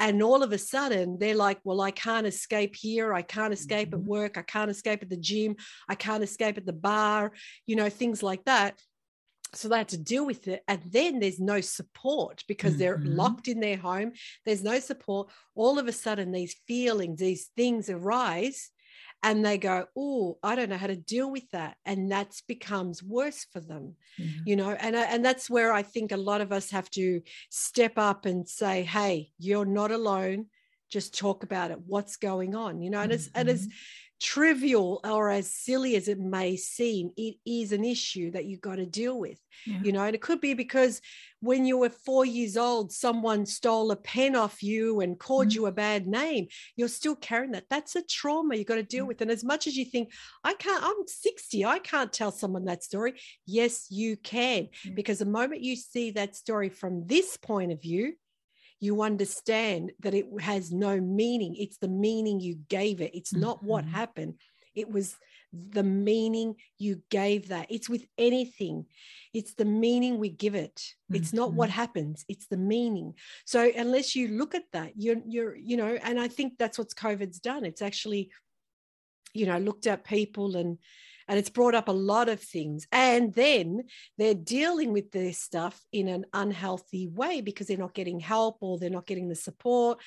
and all of a sudden they're like well i can't escape here. I can't escape at mm-hmm. work. I can't escape at the gym. I can't escape at the bar you know things like that. So they had to deal with it. And then there's no support because they're mm-hmm. locked in their home. There's no support. All of a sudden these feelings these things arise and they go oh i don't know how to deal with that and that becomes worse for them mm-hmm. you know and and that's where i think a lot of us have to step up and say hey you're not alone just talk about it what's going on you know and mm-hmm. as and as trivial or as silly as it may seem, it is an issue that you've got to deal with. Yeah. You know, and it could be because when you were four years old, someone stole a pen off you and called mm-hmm. you a bad name. You're still carrying that. That's a trauma you've got to deal with. And as much as you think, I can't, I'm 60, I can't tell someone that story. Yes, you can. Mm-hmm. Because the moment you see that story from this point of view, you understand that it has no meaning. It's the meaning you gave it. It's not mm-hmm. what happened. It was the meaning you gave that. It's with anything. It's the meaning we give it. It's mm-hmm. not what mm-hmm. happens. It's the meaning. So unless you look at that, you're you're you know, and I think that's what COVID's done. It's actually, you know, looked at people and and it's brought up a lot of things. And then they're dealing with this stuff in an unhealthy way because they're not getting help or they're not getting the support.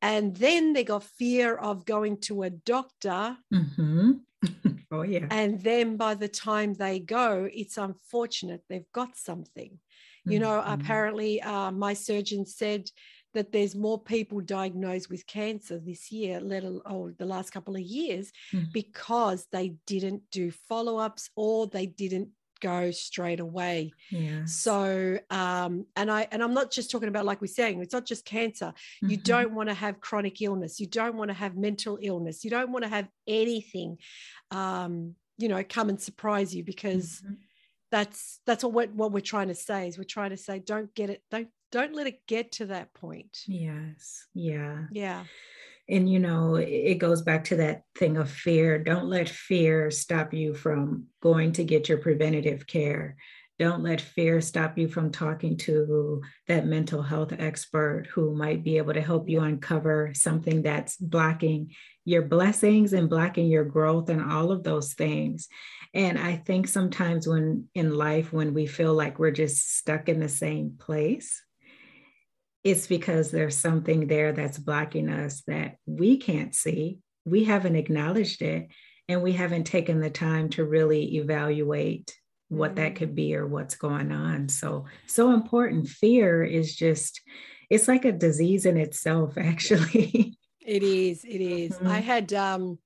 And then they got fear of going to a doctor. Mm-hmm. oh, yeah. And then by the time they go, it's unfortunate they've got something. You know, mm-hmm. apparently, uh, my surgeon said that there's more people diagnosed with cancer this year, let alone oh, the last couple of years, mm. because they didn't do follow ups or they didn't go straight away. Yeah. So um and I and I'm not just talking about like we're saying it's not just cancer. Mm-hmm. You don't want to have chronic illness. You don't want to have mental illness. You don't want to have anything um you know come and surprise you because mm-hmm. that's that's what what we're trying to say is we're trying to say don't get it don't don't let it get to that point. Yes. Yeah. Yeah. And, you know, it goes back to that thing of fear. Don't let fear stop you from going to get your preventative care. Don't let fear stop you from talking to that mental health expert who might be able to help you uncover something that's blocking your blessings and blocking your growth and all of those things. And I think sometimes when in life, when we feel like we're just stuck in the same place, it's because there's something there that's blocking us that we can't see. We haven't acknowledged it, and we haven't taken the time to really evaluate what mm-hmm. that could be or what's going on. So, so important. Fear is just, it's like a disease in itself, actually. It is. It is. Mm-hmm. I had, um,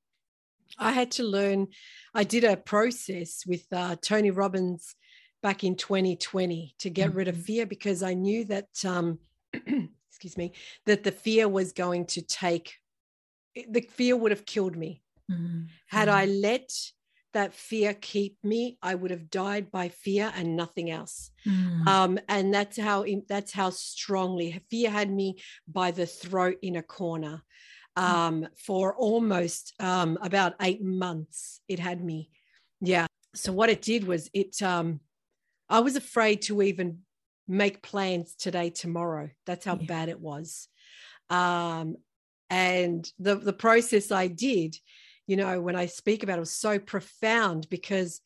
I had to learn. I did a process with uh, Tony Robbins back in 2020 to get mm-hmm. rid of mm-hmm. fear because I knew that um, excuse me, that the fear was going to take, the fear would have killed me. Mm-hmm. Had I mm-hmm. let that fear keep me, I would have died by fear and nothing else. Mm-hmm. Um, and that's how that's how strongly fear had me by the throat in a corner. Mm. Um, for almost um, about eight months, it had me. Yeah. So what it did was it. Um, I was afraid to even make plans today, tomorrow. That's how yeah. bad it was. Um, and the the process I did, you know, when I speak about it was so profound because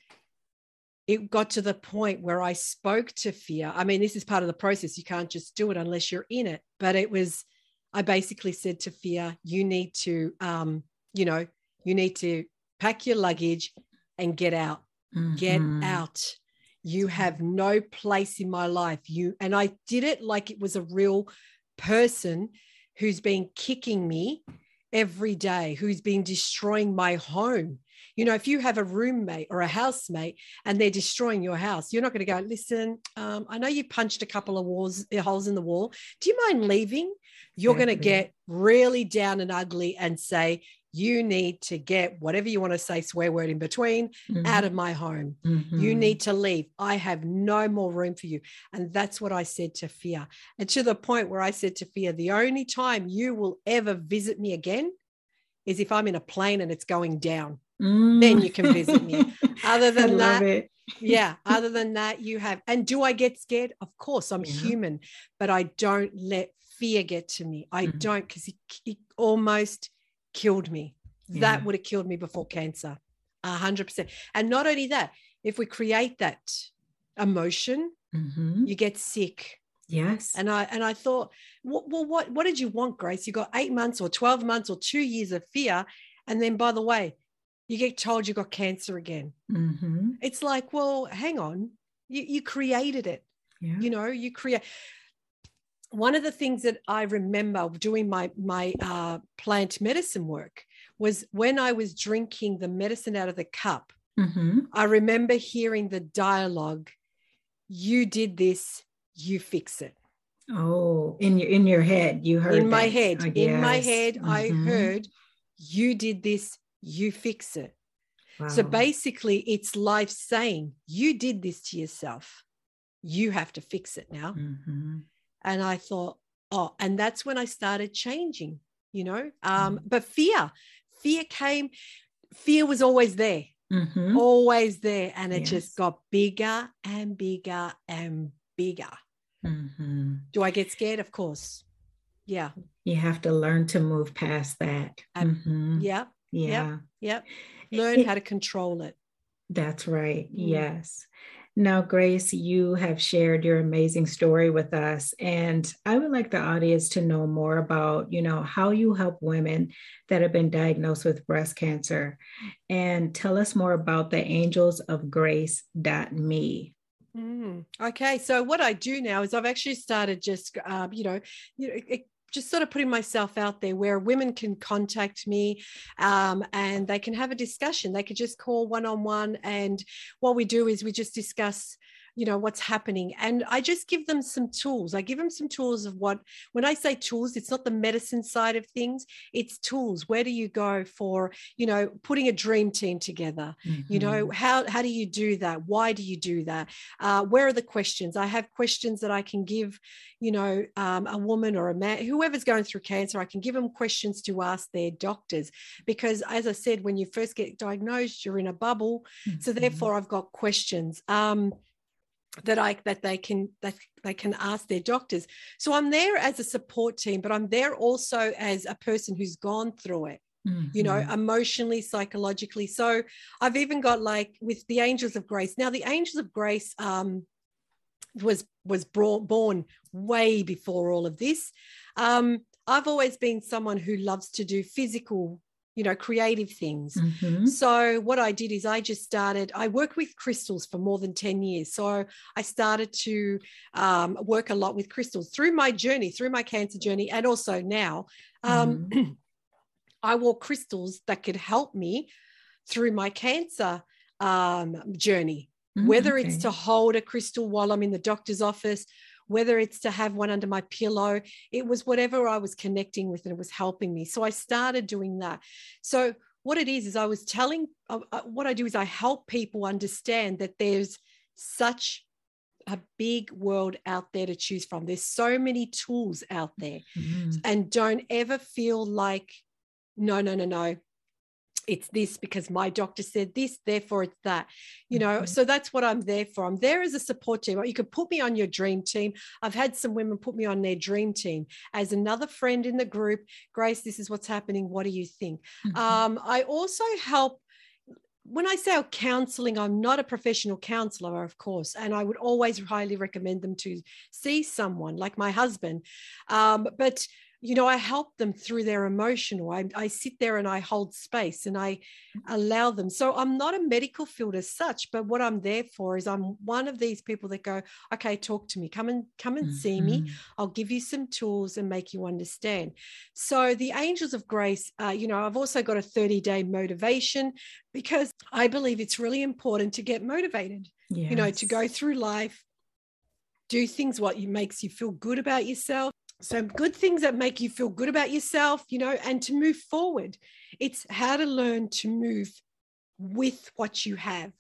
it got to the point where I spoke to fear. I mean, this is part of the process. You can't just do it unless you're in it. But it was, I basically said to fear, you need to, um, you know, you need to pack your luggage and get out. Mm-hmm. Get out. You have no place in my life. You and I did it like it was a real person who's been kicking me every day, who's been destroying my home. You know, if you have a roommate or a housemate and they're destroying your house, you're not going to go, listen, um, I know you punched a couple of walls, uh, holes in the wall. Do you mind leaving? You're going to get really down and ugly and say, you need to get whatever you want to say, swear word in between, mm-hmm. out of my home. Mm-hmm. You need to leave. I have no more room for you. And that's what I said to Fear. And to the point where I said to Fear, the only time you will ever visit me again is if I'm in a plane and it's going down. Mm. Then you can visit me. Other than that, it. yeah, other than that, you have. And do I get scared? Of course, I'm yeah. human, but I don't let fear get to me. I mm-hmm. don't because it, it almost killed me. Yeah. That would have killed me before cancer. A hundred percent. And not only that, if we create that emotion, mm-hmm. you get sick. Yes. And I and I thought, well, well, what what did you want, Grace? You got eight months or 12 months or two years of fear. And then by the way, you get told you got cancer again. Mm-hmm. It's like, well, hang on. You, you created it. Yeah. You know, you create one of the things that I remember doing my my uh, plant medicine work was when I was drinking the medicine out of the cup. Mm-hmm. I remember hearing the dialogue, "You did this, you fix it." Oh, in your in your head, you heard in my head. Oh, yes. In my head, mm-hmm. I heard, "You did this, you fix it." Wow. So basically, it's life saying, "You did this to yourself. You have to fix it now." Mm-hmm and i thought oh and that's when i started changing you know um mm-hmm. but fear fear came fear was always there mm-hmm. always there. And it yes. just got bigger and bigger and bigger. Mm-hmm. do i get scared? Of course. Yeah. You have to learn to move past that. Um, yeah. yeah yeah learn it, how to control it. That's right. Mm. yes now, Grace, you have shared your amazing story with us, and I would like the audience to know more about, you know, how you help women that have been diagnosed with breast cancer, and tell us more about the Angels of Grace Grace.me. Mm, okay, so what I do now is I've actually started just, uh, you know, you know, just sort of putting myself out there where women can contact me um, and they can have a discussion. They could just call one on one. And what we do is we just discuss you know what's happening and i just give them some tools i give them some tools of what when i say tools it's not the medicine side of things it's tools where do you go for you know putting a dream team together mm-hmm. you know mm-hmm. how how do you do that why do you do that uh, where are the questions i have questions that i can give you know um, a woman or a man whoever's going through cancer i can give them questions to ask their doctors because as i said when you first get diagnosed you're in a bubble mm-hmm. so therefore i've got questions um, that I that they can that they can ask their doctors. So I'm there as a support team, but I'm there also as a person who's gone through it. Mm-hmm. You know, mm-hmm. emotionally, psychologically. So I've even got like with the Angels of Grace. Now, the Angels of Grace um, was was brought, born way before all of this. Um, I've always been someone who loves to do physical you know creative things mm-hmm. so what i did is i just started i worked with crystals for more than 10 years so i started to um, work a lot with crystals through my journey through my cancer journey and also now um, mm-hmm. i wore crystals that could help me through my cancer um, journey mm-hmm. whether it's to hold a crystal while i'm in the doctor's office whether it's to have one under my pillow, it was whatever I was connecting with and it was helping me. So I started doing that. So what it is, is I was telling, uh, uh, what I do is I help people understand that there's such a big world out there to choose from. There's so many tools out there. Mm-hmm. And don't ever feel like, no, no, no, no, it's this because my doctor said this therefore it's that you know mm-hmm. so that's what i'm there for i'm there as a support team you could put me on your dream team i've had some women put me on their dream team as another friend in the group grace this is what's happening what do you think mm-hmm. um, i also help when I say counseling, I'm not a professional counselor, of course, and I would always highly recommend them to see someone like my husband. Um, but you know, I help them through their emotional. I, I sit there and I hold space and I allow them. So I'm not a medical field as such, but what I'm there for is I'm one of these people that go, okay, talk to me, come and come and mm-hmm. see me. Mm-hmm. I'll give you some tools and make you understand. So the Angels of Grace, uh, you know, I've also got a 30 day motivation because I believe it's really important to get motivated. Yes. You know, to go through life, do things what you makes you feel good about yourself so good things that make you feel good about yourself you know and to move forward. It's how to learn to move with what you have.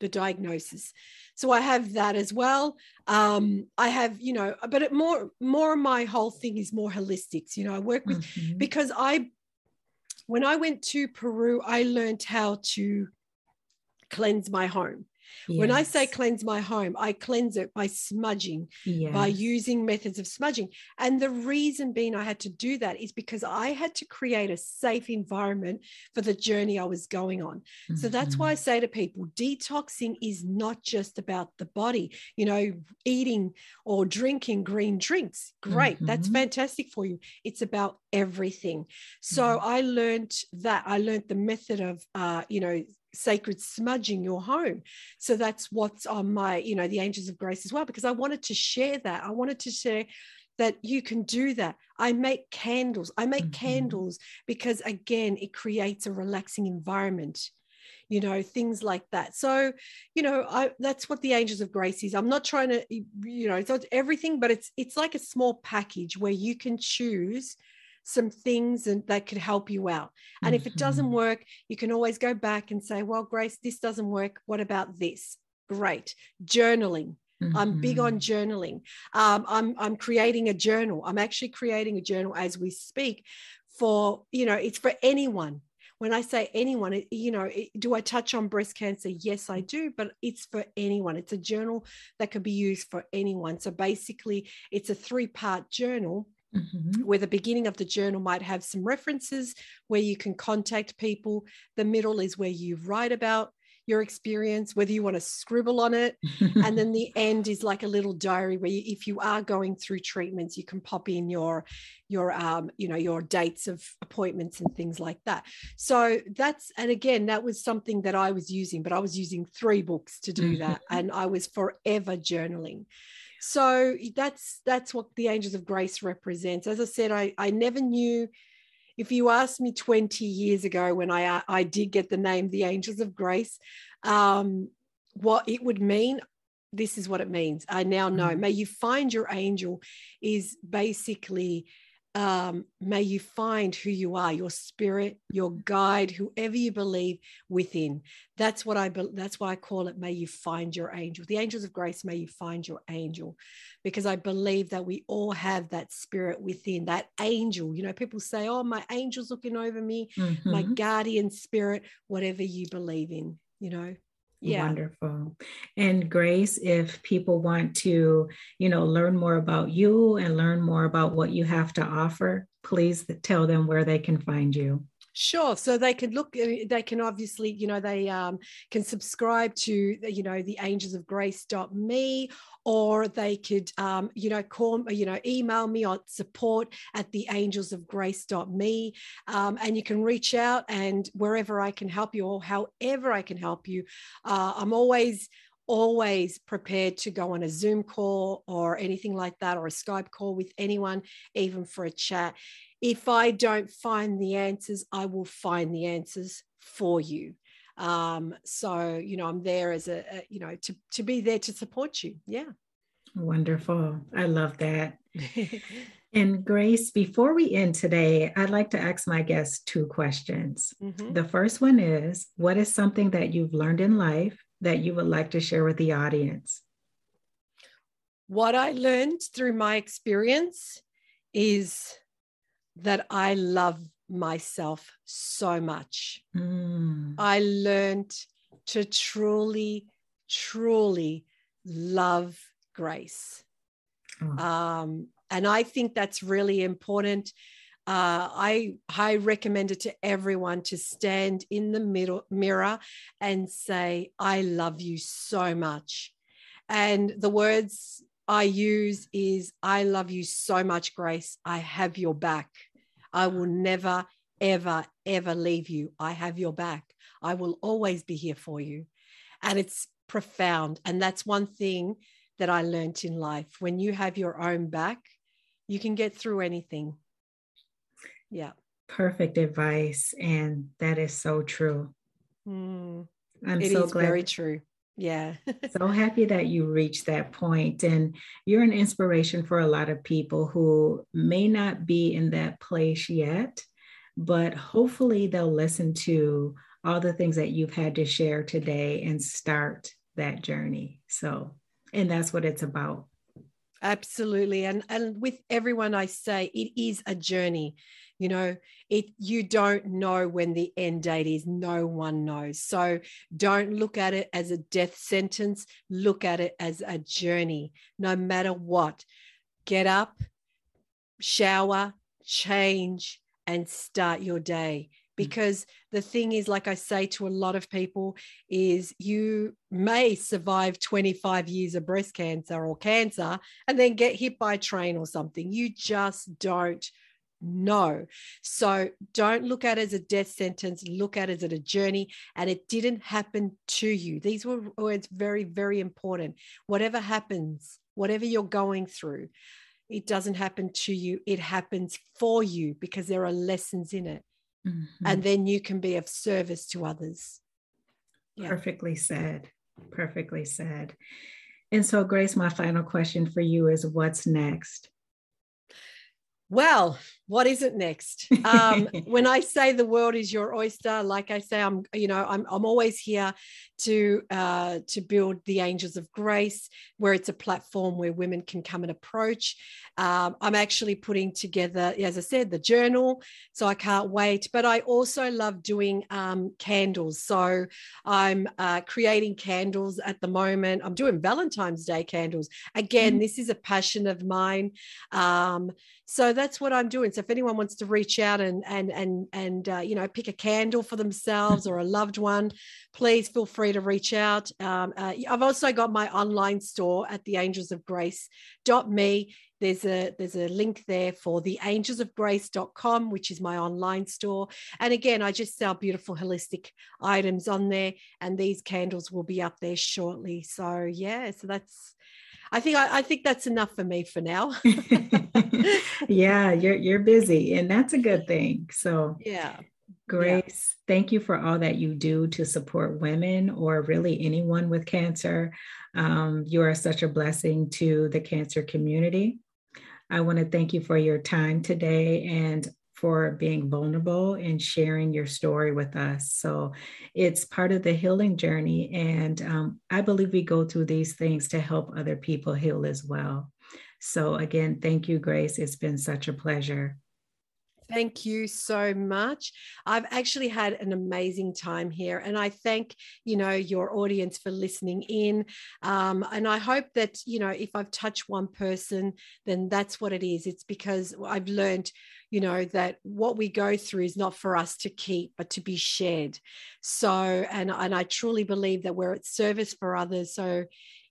The diagnosis. So i have that as well. Um i have you know but it more more of my whole thing is more holistics. You know i work with mm-hmm. because i when i went to peru i learned how to cleanse my home Yes. When I say cleanse my home, I cleanse it by smudging, yes. by using methods of smudging. And the reason being I had to do that is because I had to create a safe environment for the journey I was going on. Mm-hmm. So that's why I mm-hmm. say to people detoxing is not just about the body, you know, eating or drinking green drinks. Great. Mm-hmm. That's fantastic for you. It's about everything. So mm-hmm. I learned that. I learned the method of, uh, you know, sacred smudging your home. So that's what's on my you know the angels of grace as well because i wanted to share that. I wanted to share that you can do that. I make candles. I make mm-hmm. candles because again it creates a relaxing environment you know things like that. So you know i that's what the angels of grace is. I'm not trying to you know it's not everything but it's it's like a small package where you can choose some things and that could help you out. And if it doesn't mm-hmm. work, you can always go back and say, well, Grace, this doesn't work. What about this? Great. Journaling. Mm-hmm. I'm big on mm-hmm. journaling. Um, I'm, I'm creating a journal. I'm actually creating a journal as we speak for, you know, it's for anyone. When I say anyone, you know, do I touch on breast cancer? Yes, I do, but it's for anyone. It's a journal that could be used for anyone. So basically, it's a three part journal Mm-hmm. Where the beginning of the journal might have some references where you can contact people. The middle is where you write about your experience, whether you want to scribble on it. and then the end is like a little diary where you, if you are going through treatments, you can pop in your your um, you know, your dates of appointments and things like that. So that's and again, that was something that I was using, but I was using three books to do that. And I was forever journaling so that's that's what the angels of grace represents. As i said i i never knew if you asked me 20 years ago when i i did get the name the angels of grace um, what it would mean this is what it means. I now know. Mm. may you find your angel is basically um, may you find who you are, your spirit, your guide, whoever you believe within. That's what I. That's why I call it. May you find your angel. The angels of grace. May you find your angel, because I believe that we all have that spirit within. That angel. You know, people say, "Oh, my angel's looking over me, mm-hmm. my guardian spirit." Whatever you believe in, you know yeah. wonderful and grace if people want to you know learn more about you and learn more about what you have to offer please tell them where they can find you Sure. So they can look, uh, they can obviously, you know, they um, can subscribe to, you know, the angels of grace.me or they could, um, you know, call, you know, email me on support at the angels of grace.me. Um, and you can reach out and wherever I can help you or however I can help you. Uh, I'm always, always prepared to go on a Zoom call or anything like that, or a Skype call with anyone, even for a chat if I don't find the answers, I will find the answers for you. Um, so, you know, I'm there as a, a, you know, to, to be there to support you. Yeah. Wonderful. I love that. and Grace, before we end today, I'd like to ask my guests two questions. Mm-hmm. The first one is What is something that you've learned in life that you would like to share with the audience? What I learned through my experience is that I love myself so much. Mm. I learned to truly, truly love grace. Oh. Um, and I think that's really important. Uh, I I recommend it to everyone to stand in the middle mirror and say, "I love you so much," and the words I use is, "I love you so much, Grace. I have your back. I will never, ever, ever leave you. I have your back. I will always be here for you," and it's profound. And that's one thing that I learned in life. When you have your own back, you can get through anything. Yeah. Perfect advice. And that is so true. Mm, I'm it so glad. Very true. Yeah. so happy that you reached that point. And you're an inspiration for a lot of people who may not be in that place yet, but hopefully they'll listen to all the things that you've had to share today and start that journey. So, and that's what it's about. Absolutely. And and with everyone I say it is a journey. You know, it you don't know when the end date is. No one knows. So don't look at it as a death sentence. Look at it as a journey. No matter what. Get up, shower, change and start your day Mm. because the thing is like i say to a lot of people is you may survive 25 years of breast cancer or cancer and then get hit by a train or something you just don't know so don't look at it as a death sentence look at it as a journey and it didn't happen to you these were words very very important whatever happens whatever you're going through it doesn't happen to you it happens for you because there are lessons in it mm-hmm. and then you can be of service to others. Yeah. Perfectly said. Perfectly said. And so, Grace, my final question for you is what's next? Well, what is it next? Um, when I say the world is your oyster, like I say, I'm, you know, I'm, I'm always here to uh, to build the Angels of Grace, where it's a platform where women can come and approach. Um, I'm actually putting together, as I said, the journal, so I can't wait. But I also love doing um, candles, so I'm uh, creating candles at the moment. I'm doing Valentine's Day candles. Again, mm-hmm. this is a passion of mine. Um, so that's what I'm doing. So if anyone wants to reach out and and and and uh, you know pick a candle for themselves or a loved one, please feel free to reach out. Um, uh, I've also got my online store at the Angels of Grace me. There's a there's a link there for the angelsofgrace.com, which is my online store. And again, I just sell beautiful holistic items on there, and these candles will be up there shortly. So yeah, so that's I think I, I, think that's enough for me for now. yeah, you're you're busy, and that's a good thing. So yeah. Grace, yeah. thank you for all that you do to support women or really anyone with cancer. Um, you are such a blessing to the cancer community. I want to thank you for your time today and for being vulnerable and sharing your story with us. So it's part of the healing journey. And um, I believe we go through these things to help other people heal as well. So, again, thank you, Grace. It's been such a pleasure. Thank you so much. I've actually had an amazing time here, and I thank you know your audience for listening in. Um, and I hope that you know if I've touched one person, then that's what it is. It's because I've learned you know that what we go through is not for us to keep but to be shared so and and i truly believe that we're at service for others so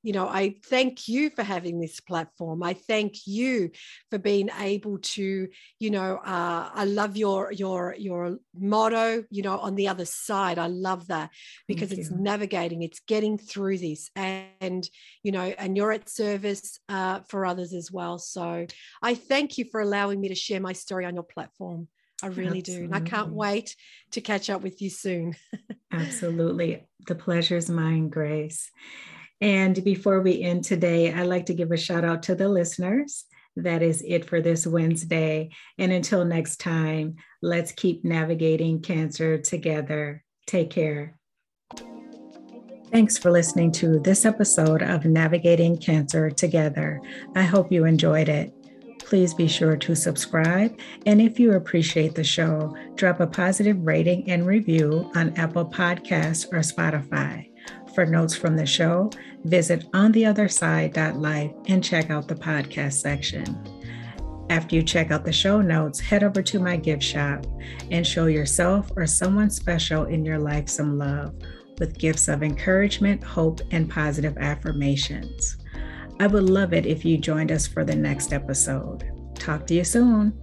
you know i thank you for having this platform i thank you for being able to you know uh, i love your your your motto you know on the other side i love that because thank it's you. navigating it's getting through this and you know and you're at service uh, for others as well so i thank you for allowing me to share my story on your platform I really Absolutely. do. And I can't wait to catch up with you soon. Absolutely. The pleasure is mine, Grace. And before we end today, I'd like to give a shout out to the listeners. That is it for this Wednesday. And until next time, let's keep navigating cancer together. Take care. Thanks for listening to this episode of Navigating Cancer Together. I hope you enjoyed it. Please be sure to subscribe. And if you appreciate the show, drop a positive rating and review on Apple Podcasts or Spotify. For notes from the show, visit ontheotherside.life and check out the podcast section. After you check out the show notes, head over to my gift shop and show yourself or someone special in your life some love with gifts of encouragement, hope, and positive affirmations. I would love it if you joined us for the next episode. Talk to you soon.